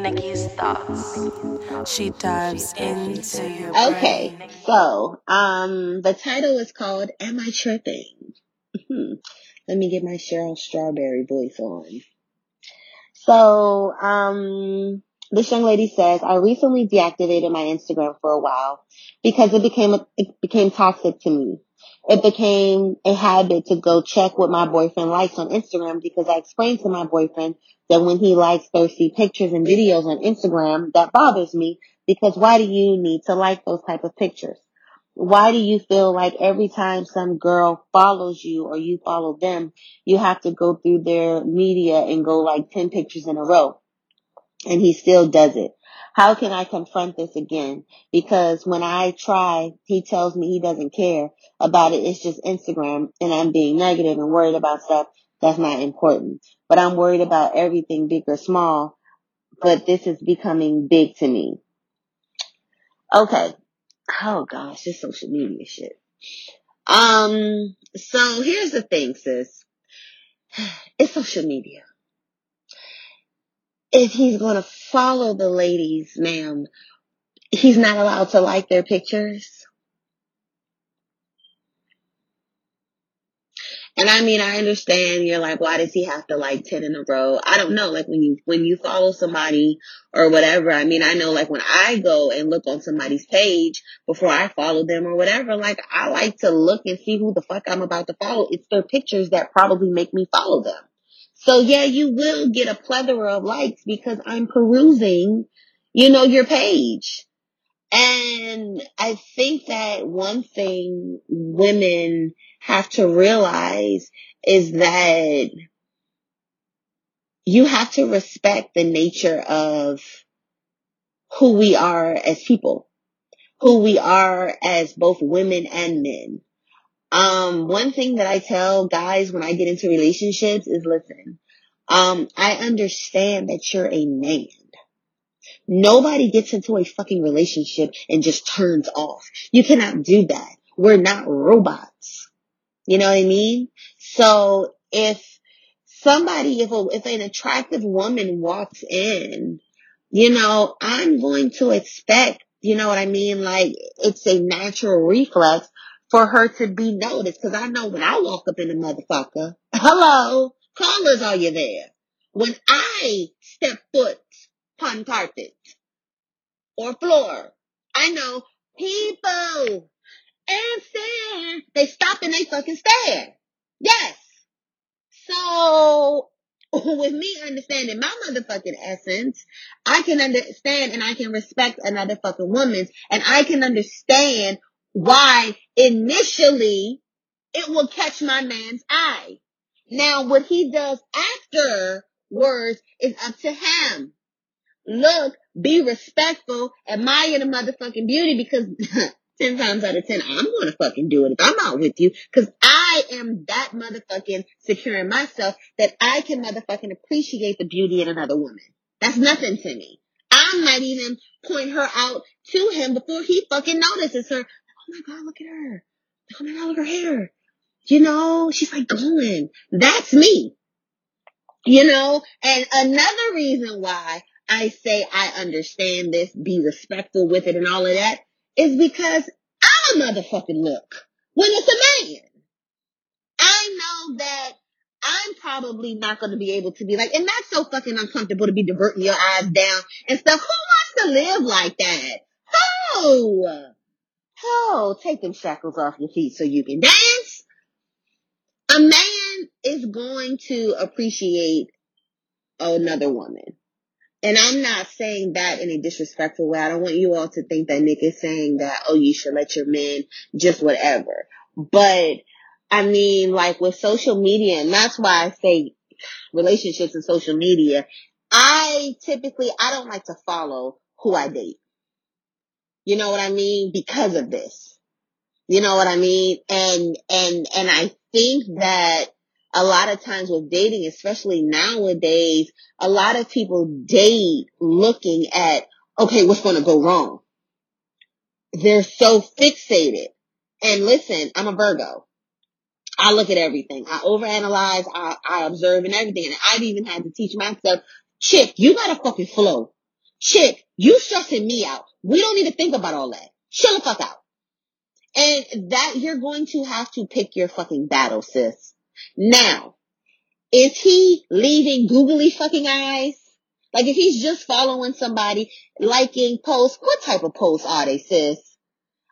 Nikki's thoughts. She dives into your Okay, so um, the title is called "Am I Tripping?" Let me get my Cheryl Strawberry voice on. So, um, this young lady says, I recently deactivated my Instagram for a while because it became, a, it became toxic to me. It became a habit to go check what my boyfriend likes on Instagram because I explained to my boyfriend that when he likes thirsty pictures and videos on Instagram, that bothers me because why do you need to like those type of pictures? Why do you feel like every time some girl follows you or you follow them, you have to go through their media and go like 10 pictures in a row? And he still does it. How can I confront this again? Because when I try, he tells me he doesn't care about it. It's just Instagram and I'm being negative and worried about stuff that's not important. But I'm worried about everything big or small. But this is becoming big to me. Okay. Oh gosh, this social media shit. Um, so here's the thing, sis. It's social media. If he's gonna follow the ladies, ma'am, he's not allowed to like their pictures. And I mean, I understand you're like, why does he have to like 10 in a row? I don't know. Like when you, when you follow somebody or whatever, I mean, I know like when I go and look on somebody's page before I follow them or whatever, like I like to look and see who the fuck I'm about to follow. It's their pictures that probably make me follow them. So yeah, you will get a plethora of likes because I'm perusing, you know, your page. And I think that one thing women have to realize is that you have to respect the nature of who we are as people, who we are as both women and men. Um, one thing that I tell guys when I get into relationships is listen, um, I understand that you're a man. Nobody gets into a fucking relationship and just turns off. You cannot do that. We're not robots. You know what I mean? So if somebody, if a, if an attractive woman walks in, you know, I'm going to expect, you know what I mean? Like it's a natural reflex for her to be noticed. Cause I know when I walk up in a motherfucker, hello, callers, are you there? When I step foot on carpet or floor, I know people and stare. They stop and they fucking stare. Yes. So with me understanding my motherfucking essence, I can understand and I can respect another fucking woman's and I can understand why initially it will catch my man's eye. Now what he does afterwards is up to him. Look, be respectful, admire the motherfucking beauty because 10 times out of 10, I'm gonna fucking do it if I'm out with you. Cause I am that motherfucking secure in myself that I can motherfucking appreciate the beauty in another woman. That's nothing to me. I might even point her out to him before he fucking notices her. Oh my god, look at her. Oh my god, look at her hair. You know, she's like going. That's me. You know, and another reason why I say I understand this, be respectful with it and all of that is because I'm a motherfucking look when it's a man. I know that I'm probably not going to be able to be like, and that's so fucking uncomfortable to be diverting your eyes down and stuff. Who wants to live like that? Oh, oh, take them shackles off your feet so you can dance. A man is going to appreciate another woman. And I'm not saying that in a disrespectful way. I don't want you all to think that Nick is saying that, oh, you should let your men just whatever. But I mean, like with social media, and that's why I say relationships and social media, I typically, I don't like to follow who I date. You know what I mean? Because of this. You know what I mean? And, and, and I think that a lot of times with dating, especially nowadays, a lot of people date looking at, okay, what's going to go wrong? they're so fixated. And listen, I'm a Virgo. I look at everything. I overanalyze. I, I observe and everything. And I've even had to teach myself, chick, you gotta fucking flow. Chick, you stressing me out. We don't need to think about all that. Chill the fuck out. And that you're going to have to pick your fucking battle, sis. Now, is he leaving googly fucking eyes? Like if he's just following somebody, liking posts, what type of posts are they, sis?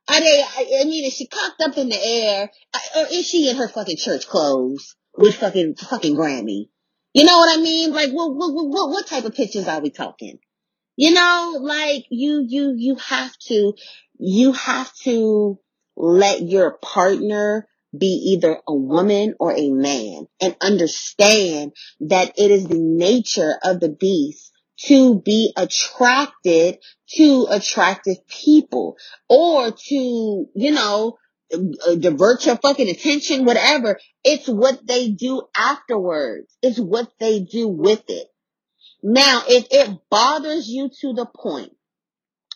Are they, I mean, is she cocked up in the air? Or is she in her fucking church clothes with fucking, fucking Grammy? You know what I mean? Like, what, what, what, what type of pictures are we talking? You know, like you, you, you have to, you have to let your partner be either a woman or a man and understand that it is the nature of the beast to be attracted to attractive people or to, you know, divert your fucking attention, whatever. It's what they do afterwards. It's what they do with it. Now, if it bothers you to the point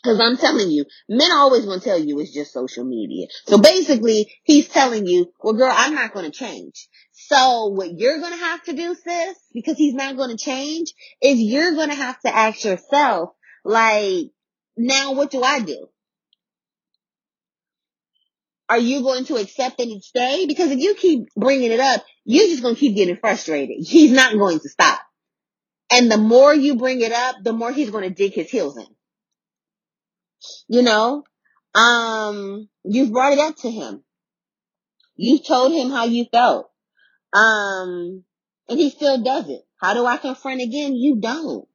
Cause I'm telling you, men always gonna tell you it's just social media. So basically, he's telling you, well girl, I'm not gonna change. So what you're gonna have to do, sis, because he's not gonna change, is you're gonna have to ask yourself, like, now what do I do? Are you going to accept and stay? Because if you keep bringing it up, you're just gonna keep getting frustrated. He's not going to stop. And the more you bring it up, the more he's gonna dig his heels in. You know, um, you've brought it up to him. You told him how you felt. Um, and he still does it. How do I confront again? You don't.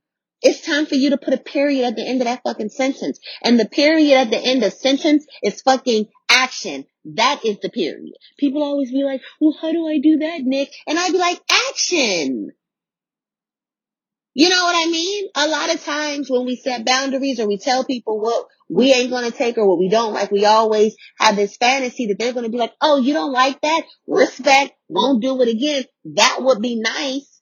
It's time for you to put a period at the end of that fucking sentence. And the period at the end of sentence is fucking action. That is the period. People always be like, well, how do I do that, Nick? And I'd be like, action. You know what I mean? A lot of times when we set boundaries or we tell people what we ain't gonna take or what we don't like, we always have this fantasy that they're gonna be like, oh, you don't like that? Respect, won't do it again. That would be nice.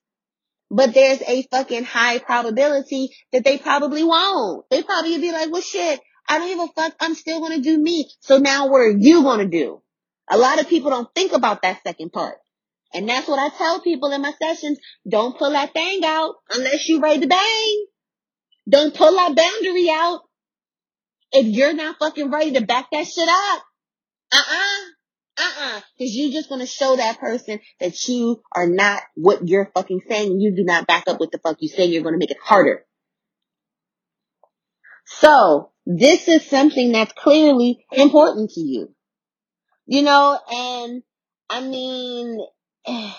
But there's a fucking high probability that they probably won't. They probably be like, well shit, I don't give a fuck. I'm still gonna do me. So now what are you gonna do? A lot of people don't think about that second part. And that's what I tell people in my sessions. Don't pull that thing out unless you ready to bang. Don't pull that boundary out if you're not fucking ready to back that shit up. Uh-uh. Uh-uh. Cause you're just gonna show that person that you are not what you're fucking saying. You do not back up what the fuck you say. You're gonna make it harder. So this is something that's clearly important to you. You know, and I mean,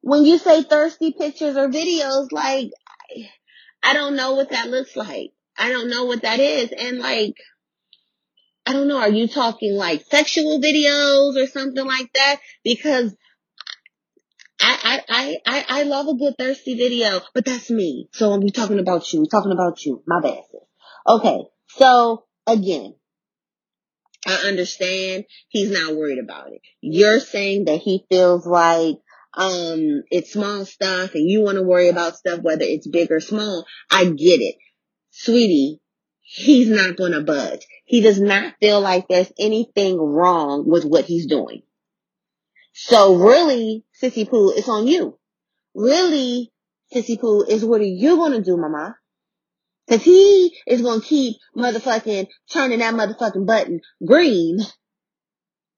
when you say thirsty pictures or videos, like, I don't know what that looks like. I don't know what that is. And like, I don't know, are you talking like sexual videos or something like that? Because I, I, I, I love a good thirsty video, but that's me. So I'm talking about you. talking about you. My bad. Okay. So again, I understand he's not worried about it. You're saying that he feels like um it's small stuff and you want to worry about stuff whether it's big or small. I get it. Sweetie, he's not going to budge. He does not feel like there's anything wrong with what he's doing. So really, Sissy Pooh, it's on you. Really, Sissy Pooh, is what are you going to do, mama? Cause he is gonna keep motherfucking turning that motherfucking button green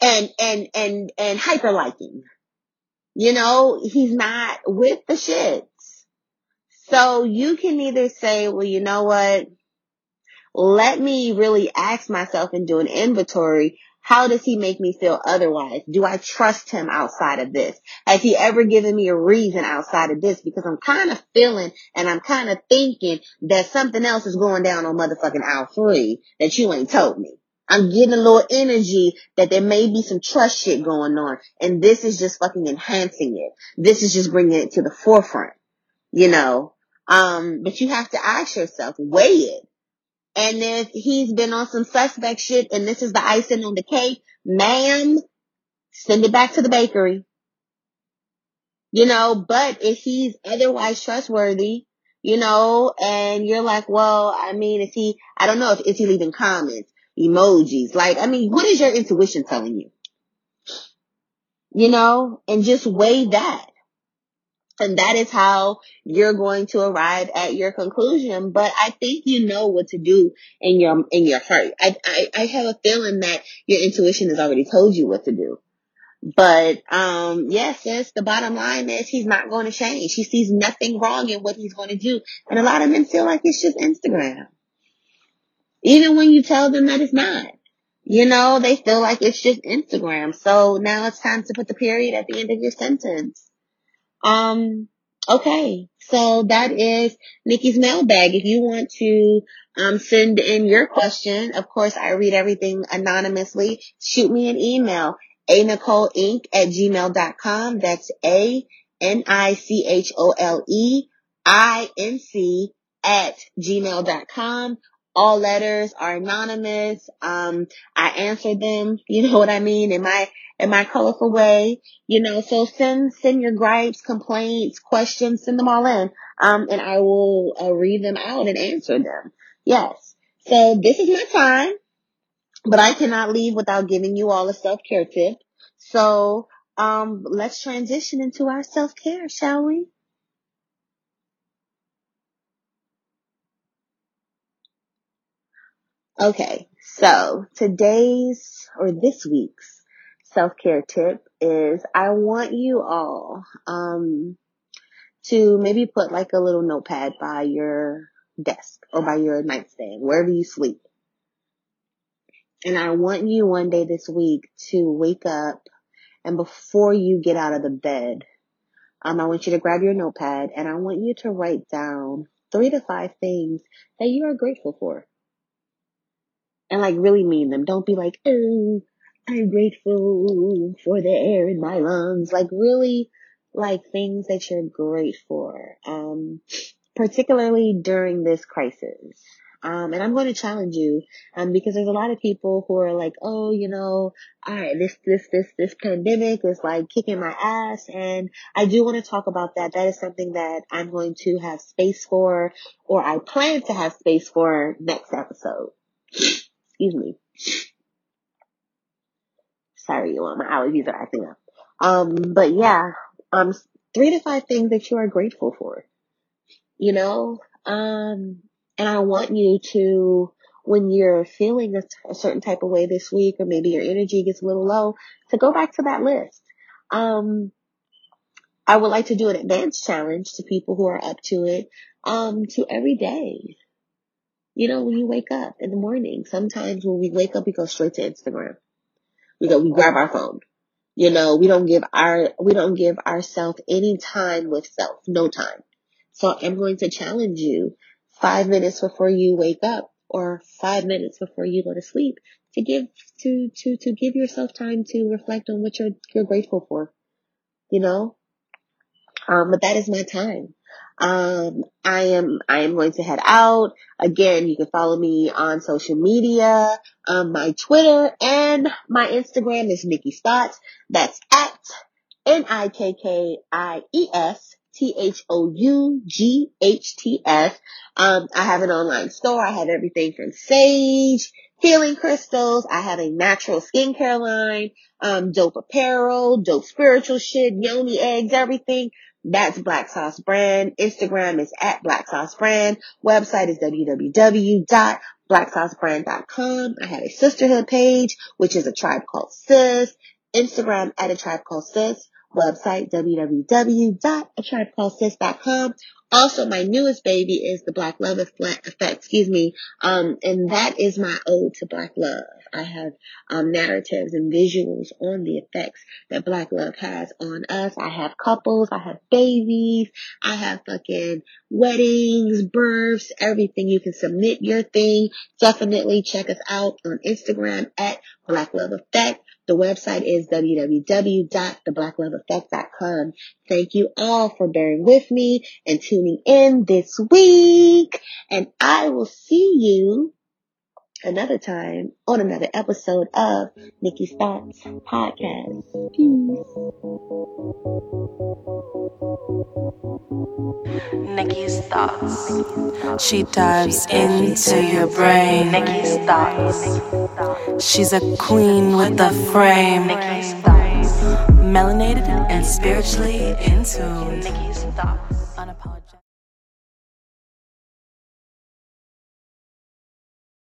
and, and, and, and hyper liking. You know, he's not with the shits. So you can either say, well, you know what? Let me really ask myself and do an inventory how does he make me feel otherwise? Do I trust him outside of this? Has he ever given me a reason outside of this? Because I'm kind of feeling and I'm kind of thinking that something else is going down on motherfucking aisle three that you ain't told me. I'm getting a little energy that there may be some trust shit going on. And this is just fucking enhancing it. This is just bringing it to the forefront, you know? Um, but you have to ask yourself, weigh it. And if he's been on some suspect shit and this is the icing on the cake, ma'am, send it back to the bakery. You know, but if he's otherwise trustworthy, you know, and you're like, well, I mean, is he, I don't know if, is he leaving comments? emojis. Like, I mean, what is your intuition telling you? You know, and just weigh that. And that is how you're going to arrive at your conclusion. But I think you know what to do in your, in your heart. I, I, I have a feeling that your intuition has already told you what to do. But, um, yes, yes, the bottom line is he's not going to change. He sees nothing wrong in what he's going to do. And a lot of men feel like it's just Instagram. Even when you tell them that it's not. You know, they feel like it's just Instagram. So now it's time to put the period at the end of your sentence. Um, okay. So that is Nikki's mailbag. If you want to um, send in your question, of course, I read everything anonymously. Shoot me an email, a Nichole Inc. at gmail.com. That's a n i c h o l e i n c at gmail.com. All letters are anonymous. Um, I answer them. You know what I mean? In my, in my colorful way, you know, so send, send your gripes, complaints, questions, send them all in. Um, and I will uh, read them out and answer them. Yes. So this is my time, but I cannot leave without giving you all a self-care tip. So, um, let's transition into our self-care, shall we? Okay, so today's or this week's self-care tip is I want you all um to maybe put like a little notepad by your desk or by your nightstand, wherever you sleep. And I want you one day this week to wake up and before you get out of the bed, um, I want you to grab your notepad and I want you to write down three to five things that you are grateful for and like really mean them. Don't be like, oh, I'm grateful for the air in my lungs. Like really like things that you're grateful for. Um, particularly during this crisis. Um, and I'm going to challenge you, um, because there's a lot of people who are like, oh, you know, all right, this, this, this, this pandemic is like kicking my ass. And I do want to talk about that. That is something that I'm going to have space for, or I plan to have space for next episode. Excuse me. Sorry, you all, my allergies are acting up. Um, but yeah, um, three to five things that you are grateful for. You know, um, and I want you to, when you're feeling a, a, certain type of way this week, or maybe your energy gets a little low, to go back to that list. Um, I would like to do an advanced challenge to people who are up to it, um, to every day. You know, when you wake up in the morning, sometimes when we wake up, we go straight to Instagram. We go, we grab our phone. You know, we don't give our, we don't give ourselves any time with self, no time. So I'm going to challenge you five minutes before you wake up or five minutes before you go to sleep to give, to, to, to give yourself time to reflect on what you're, you're grateful for. You know? Um, but that is my time. Um, I am, I am going to head out. Again, you can follow me on social media. Um, my Twitter and my Instagram is Nikki's Thoughts. That's at N-I-K-K-I-E-S T-H-O-U-G-H-T-S. Um, I have an online store. I have everything from sage, healing crystals. I have a natural skincare line, um, dope apparel, dope spiritual shit, yoni eggs, everything. That's Black Sauce Brand. Instagram is at Black Sauce Brand. Website is www.blacksaucebrand.com. I have a sisterhood page, which is a tribe called Sis. Instagram at a tribe called Sis. Website www.atribecalledsis.com. Also, my newest baby is the Black Love Effect, excuse me, um, and that is my ode to Black love. I have um, narratives and visuals on the effects that Black love has on us. I have couples, I have babies, I have fucking weddings, births, everything. You can submit your thing. Definitely check us out on Instagram at Black Love Effect. The website is www.theblackloveeffect.com. Thank you all for bearing with me and tuning in this week. And I will see you another time on another episode of Nikki's Thoughts Podcast. Peace. Nikki's Thoughts. She dives into your brain. Nikki's Thoughts. She's a queen with the frame. Nikki's Thoughts. Melanated and spiritually in tune. Nikki's Thoughts.